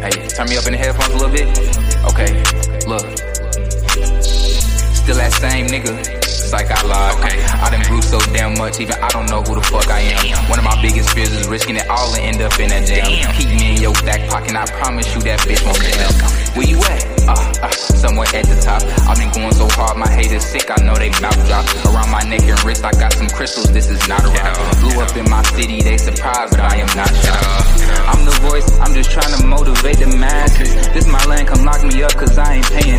Hey, turn me up in the headphones a little bit. Okay, look. Still that same nigga. It's like I lied. Okay, I done grew so damn much, even I don't know who the fuck I am. One of my biggest fears is risking it all and end up in that jam. Keep me in your back pocket, I promise you that bitch won't jam. Where you at? Uh, uh, somewhere at the top. I've been going so hard, my haters sick. I know they mouth drop. Around my neck and wrist, I got some crystals. This is not a rock. Blew up in my city, they surprised, but I am not shocked. I'm the voice, I'm just trying to motivate the masses. This my land, come lock me up, cause I ain't paying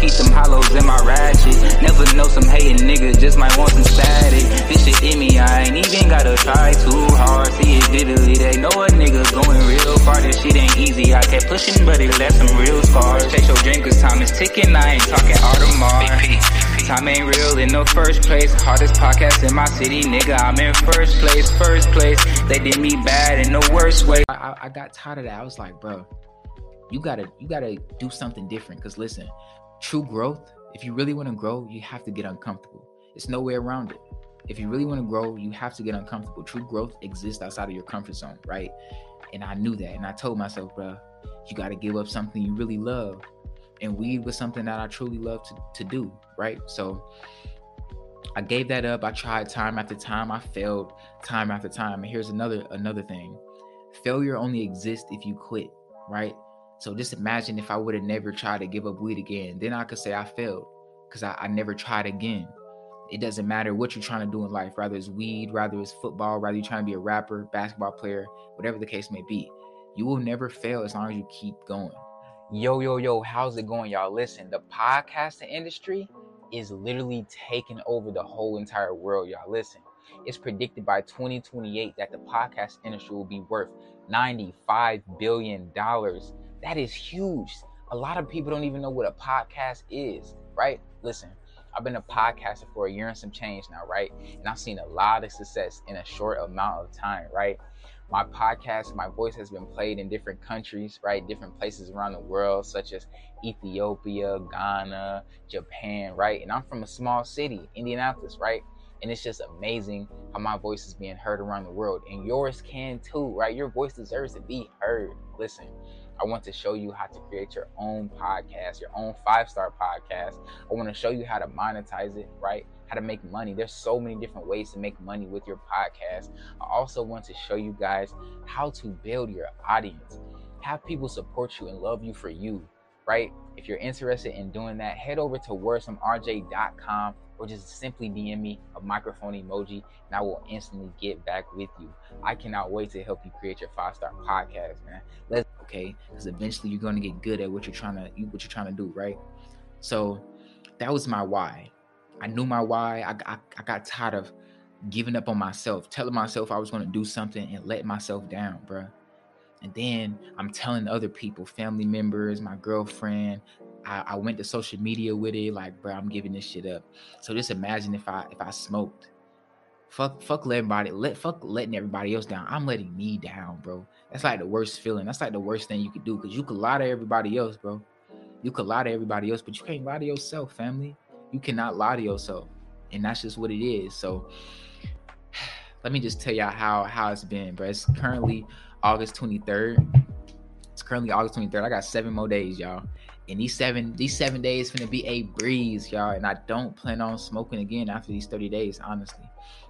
keep them hollows in my ratchet. Never know some hating niggas just might want some static. This shit in me, I ain't even gotta try too hard. See it vividly, they know a nigga going real far. This shit ain't easy, I kept pushing, but it left some real scars. Chase your drink, cause time is ticking, I ain't talking Audemars. Time ain't real in the first place. Hardest podcast in my city, nigga. I'm in first place, first place. They did me bad in the worst way. I, I, I got tired of that. I was like, bro, you gotta you gotta do something different. Cause listen, true growth. If you really want to grow, you have to get uncomfortable. It's no way around it. If you really want to grow, you have to get uncomfortable. True growth exists outside of your comfort zone, right? And I knew that, and I told myself, bro, you got to give up something you really love. And weed was something that I truly love to, to do, right? So I gave that up. I tried time after time. I failed time after time. And here's another another thing. Failure only exists if you quit, right? So just imagine if I would have never tried to give up weed again. Then I could say I failed because I, I never tried again. It doesn't matter what you're trying to do in life, rather it's weed, rather it's football, rather you're trying to be a rapper, basketball player, whatever the case may be. You will never fail as long as you keep going. Yo, yo, yo, how's it going, y'all? Listen, the podcasting industry is literally taking over the whole entire world, y'all. Listen, it's predicted by 2028 that the podcast industry will be worth $95 billion. That is huge. A lot of people don't even know what a podcast is, right? Listen, I've been a podcaster for a year and some change now, right? And I've seen a lot of success in a short amount of time, right? My podcast, my voice has been played in different countries, right? Different places around the world, such as Ethiopia, Ghana, Japan, right? And I'm from a small city, Indianapolis, right? And it's just amazing how my voice is being heard around the world. And yours can too, right? Your voice deserves to be heard. Listen, I want to show you how to create your own podcast, your own five star podcast. I want to show you how to monetize it, right? How to make money. There's so many different ways to make money with your podcast. I also want to show you guys how to build your audience, have people support you and love you for you, right? If you're interested in doing that, head over to wordsomrj.com or just simply DM me a microphone emoji and I will instantly get back with you. I cannot wait to help you create your five star podcast, man. Let's okay, because eventually you're gonna get good at what you're trying to what you're trying to do, right? So that was my why. I knew my why. I, I, I got tired of giving up on myself, telling myself I was gonna do something and letting myself down, bro. And then I'm telling other people, family members, my girlfriend, I, I went to social media with it, like, bro, I'm giving this shit up. So just imagine if I if I smoked. Fuck, fuck let everybody let fuck letting everybody else down. I'm letting me down, bro. That's like the worst feeling. That's like the worst thing you could do because you could lie to everybody else, bro. You could lie to everybody else, but you can't lie to yourself, family. You cannot lie to yourself. And that's just what it is. So let me just tell y'all how how it's been, bro. It's currently August 23rd. It's currently August 23rd. I got seven more days, y'all. And these seven these seven days gonna be a breeze, y'all. And I don't plan on smoking again after these 30 days, honestly.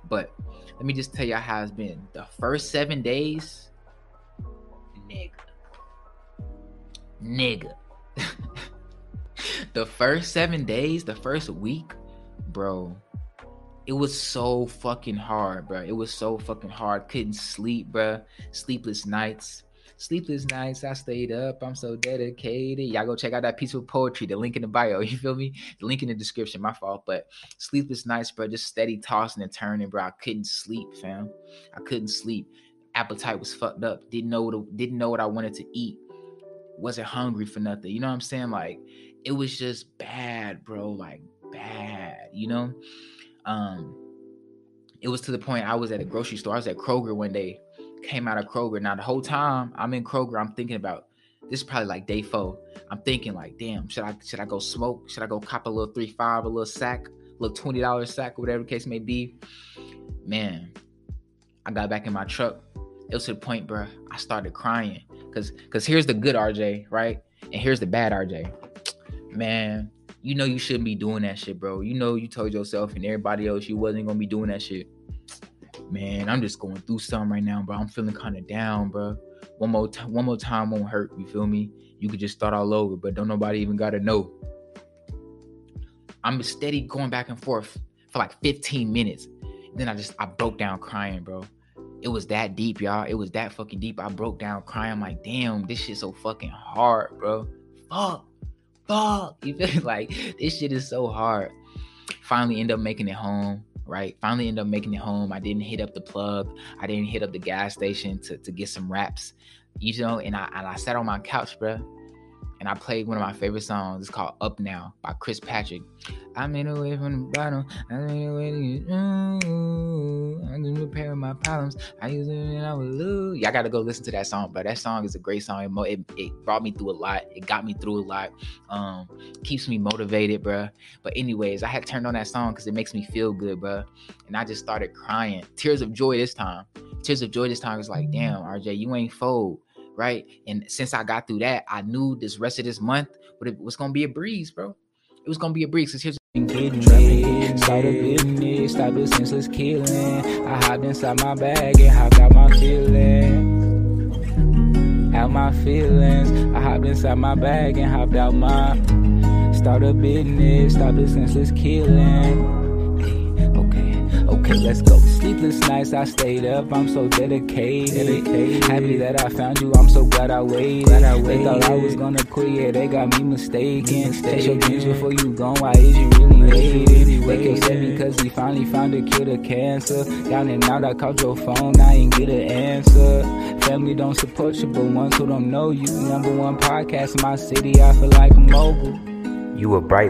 But let me just tell y'all how it's been. The first seven days, nigga. Nigga. the first seven days, the first week, bro, it was so fucking hard, bro. It was so fucking hard. Couldn't sleep, bro. Sleepless nights. Sleepless nights, I stayed up. I'm so dedicated. Y'all go check out that piece of poetry. The link in the bio. You feel me? The link in the description. My fault. But sleepless nights, bro. Just steady tossing and turning, bro. I couldn't sleep, fam. I couldn't sleep. Appetite was fucked up. Didn't know what didn't know what I wanted to eat. Wasn't hungry for nothing. You know what I'm saying? Like it was just bad, bro. Like bad. You know. Um. It was to the point I was at a grocery store. I was at Kroger one day came out of Kroger. Now the whole time I'm in Kroger, I'm thinking about this is probably like day four. I'm thinking like, damn, should I should I go smoke? Should I go cop a little three five, a little sack, a little twenty dollar sack, or whatever the case may be? Man, I got back in my truck. It was to the point, bro. I started crying. Cause cause here's the good RJ, right? And here's the bad RJ. Man, you know you shouldn't be doing that shit, bro. You know you told yourself and everybody else you wasn't gonna be doing that shit. Man, I'm just going through something right now, bro. I'm feeling kind of down, bro. One more time, one more time won't hurt. You feel me? You could just start all over, but don't nobody even gotta know. I'm steady going back and forth for like 15 minutes. Then I just I broke down crying, bro. It was that deep, y'all. It was that fucking deep. I broke down crying. I'm like, damn, this shit so fucking hard, bro. Fuck. Fuck. You feel like this shit is so hard. Finally end up making it home, right? Finally end up making it home. I didn't hit up the plug. I didn't hit up the gas station to, to get some wraps. You know, and I and I sat on my couch, bro and I played one of my favorite songs. It's called Up Now by Chris Patrick. I made a way from the bottom. I made a way to repairing my problems. I use it and I lose. Y'all gotta go listen to that song, but that song is a great song. It, it, it, brought me through a lot. It got me through a lot. Um, keeps me motivated, bro. But anyways, I had turned on that song because it makes me feel good, bro. And I just started crying. Tears of joy this time. Tears of joy this time was like, damn, RJ, you ain't fold right? And since I got through that, I knew this rest of this month it was gonna be a breeze, bro. It was gonna be a breeze. Cause here's Start a business, stop the senseless killing. I hopped inside my bag and hopped out my feelings. Out my feelings. I hopped inside my bag and hopped out my. Start a business, stop the senseless killing. Okay, let's go. Sleepless nights, I stayed up. I'm so dedicated. Happy that I found you. I'm so glad I waited. Glad I waited. They thought I was gonna quit. Yeah, they got me mistaken. Chase your dreams before you gone. Why is you really waiting? They kept saying because he finally found a cure to cancer. Down and out, I called your phone. I ain't get an answer. Family don't support you, but ones who don't know you. Number one podcast in my city. I feel like a mogul. You were bright.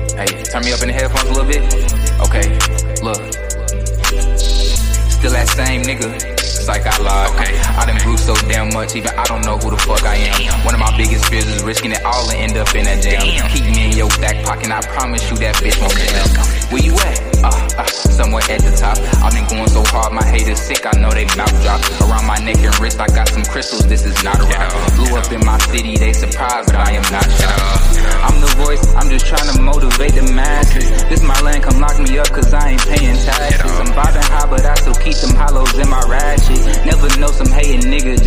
Hey, turn me up in the headphones a little bit. Okay, look. Still that same nigga. It's like I lied. Okay, I done grew so damn much, even I don't know who the fuck I am. One of my biggest fears is risking it all and end up in that jam. Keep me in your back pocket, I promise you that bitch won't jam. Where you at? uh, uh, somewhere at the top. I've been going so hard, my haters sick, I know they mouth drop. Around my neck and wrist, I got some crystals, this is not a rock. Blew up in my city, they surprised, but I am not shocked.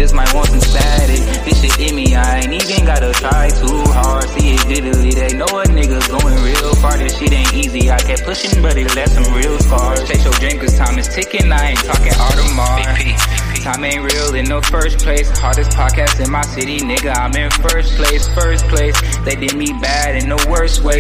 Just might want some static. This shit in me, I ain't even gotta try too hard. See it diddly, they know a nigga going real far. This shit ain't easy, I kept pushing, but it left some real scars. Chase your dream cause time is ticking. I ain't talking Audemars. Time ain't real in the first place. Hardest podcast in my city, nigga. I'm in first place, first place. They did me bad in the worst way.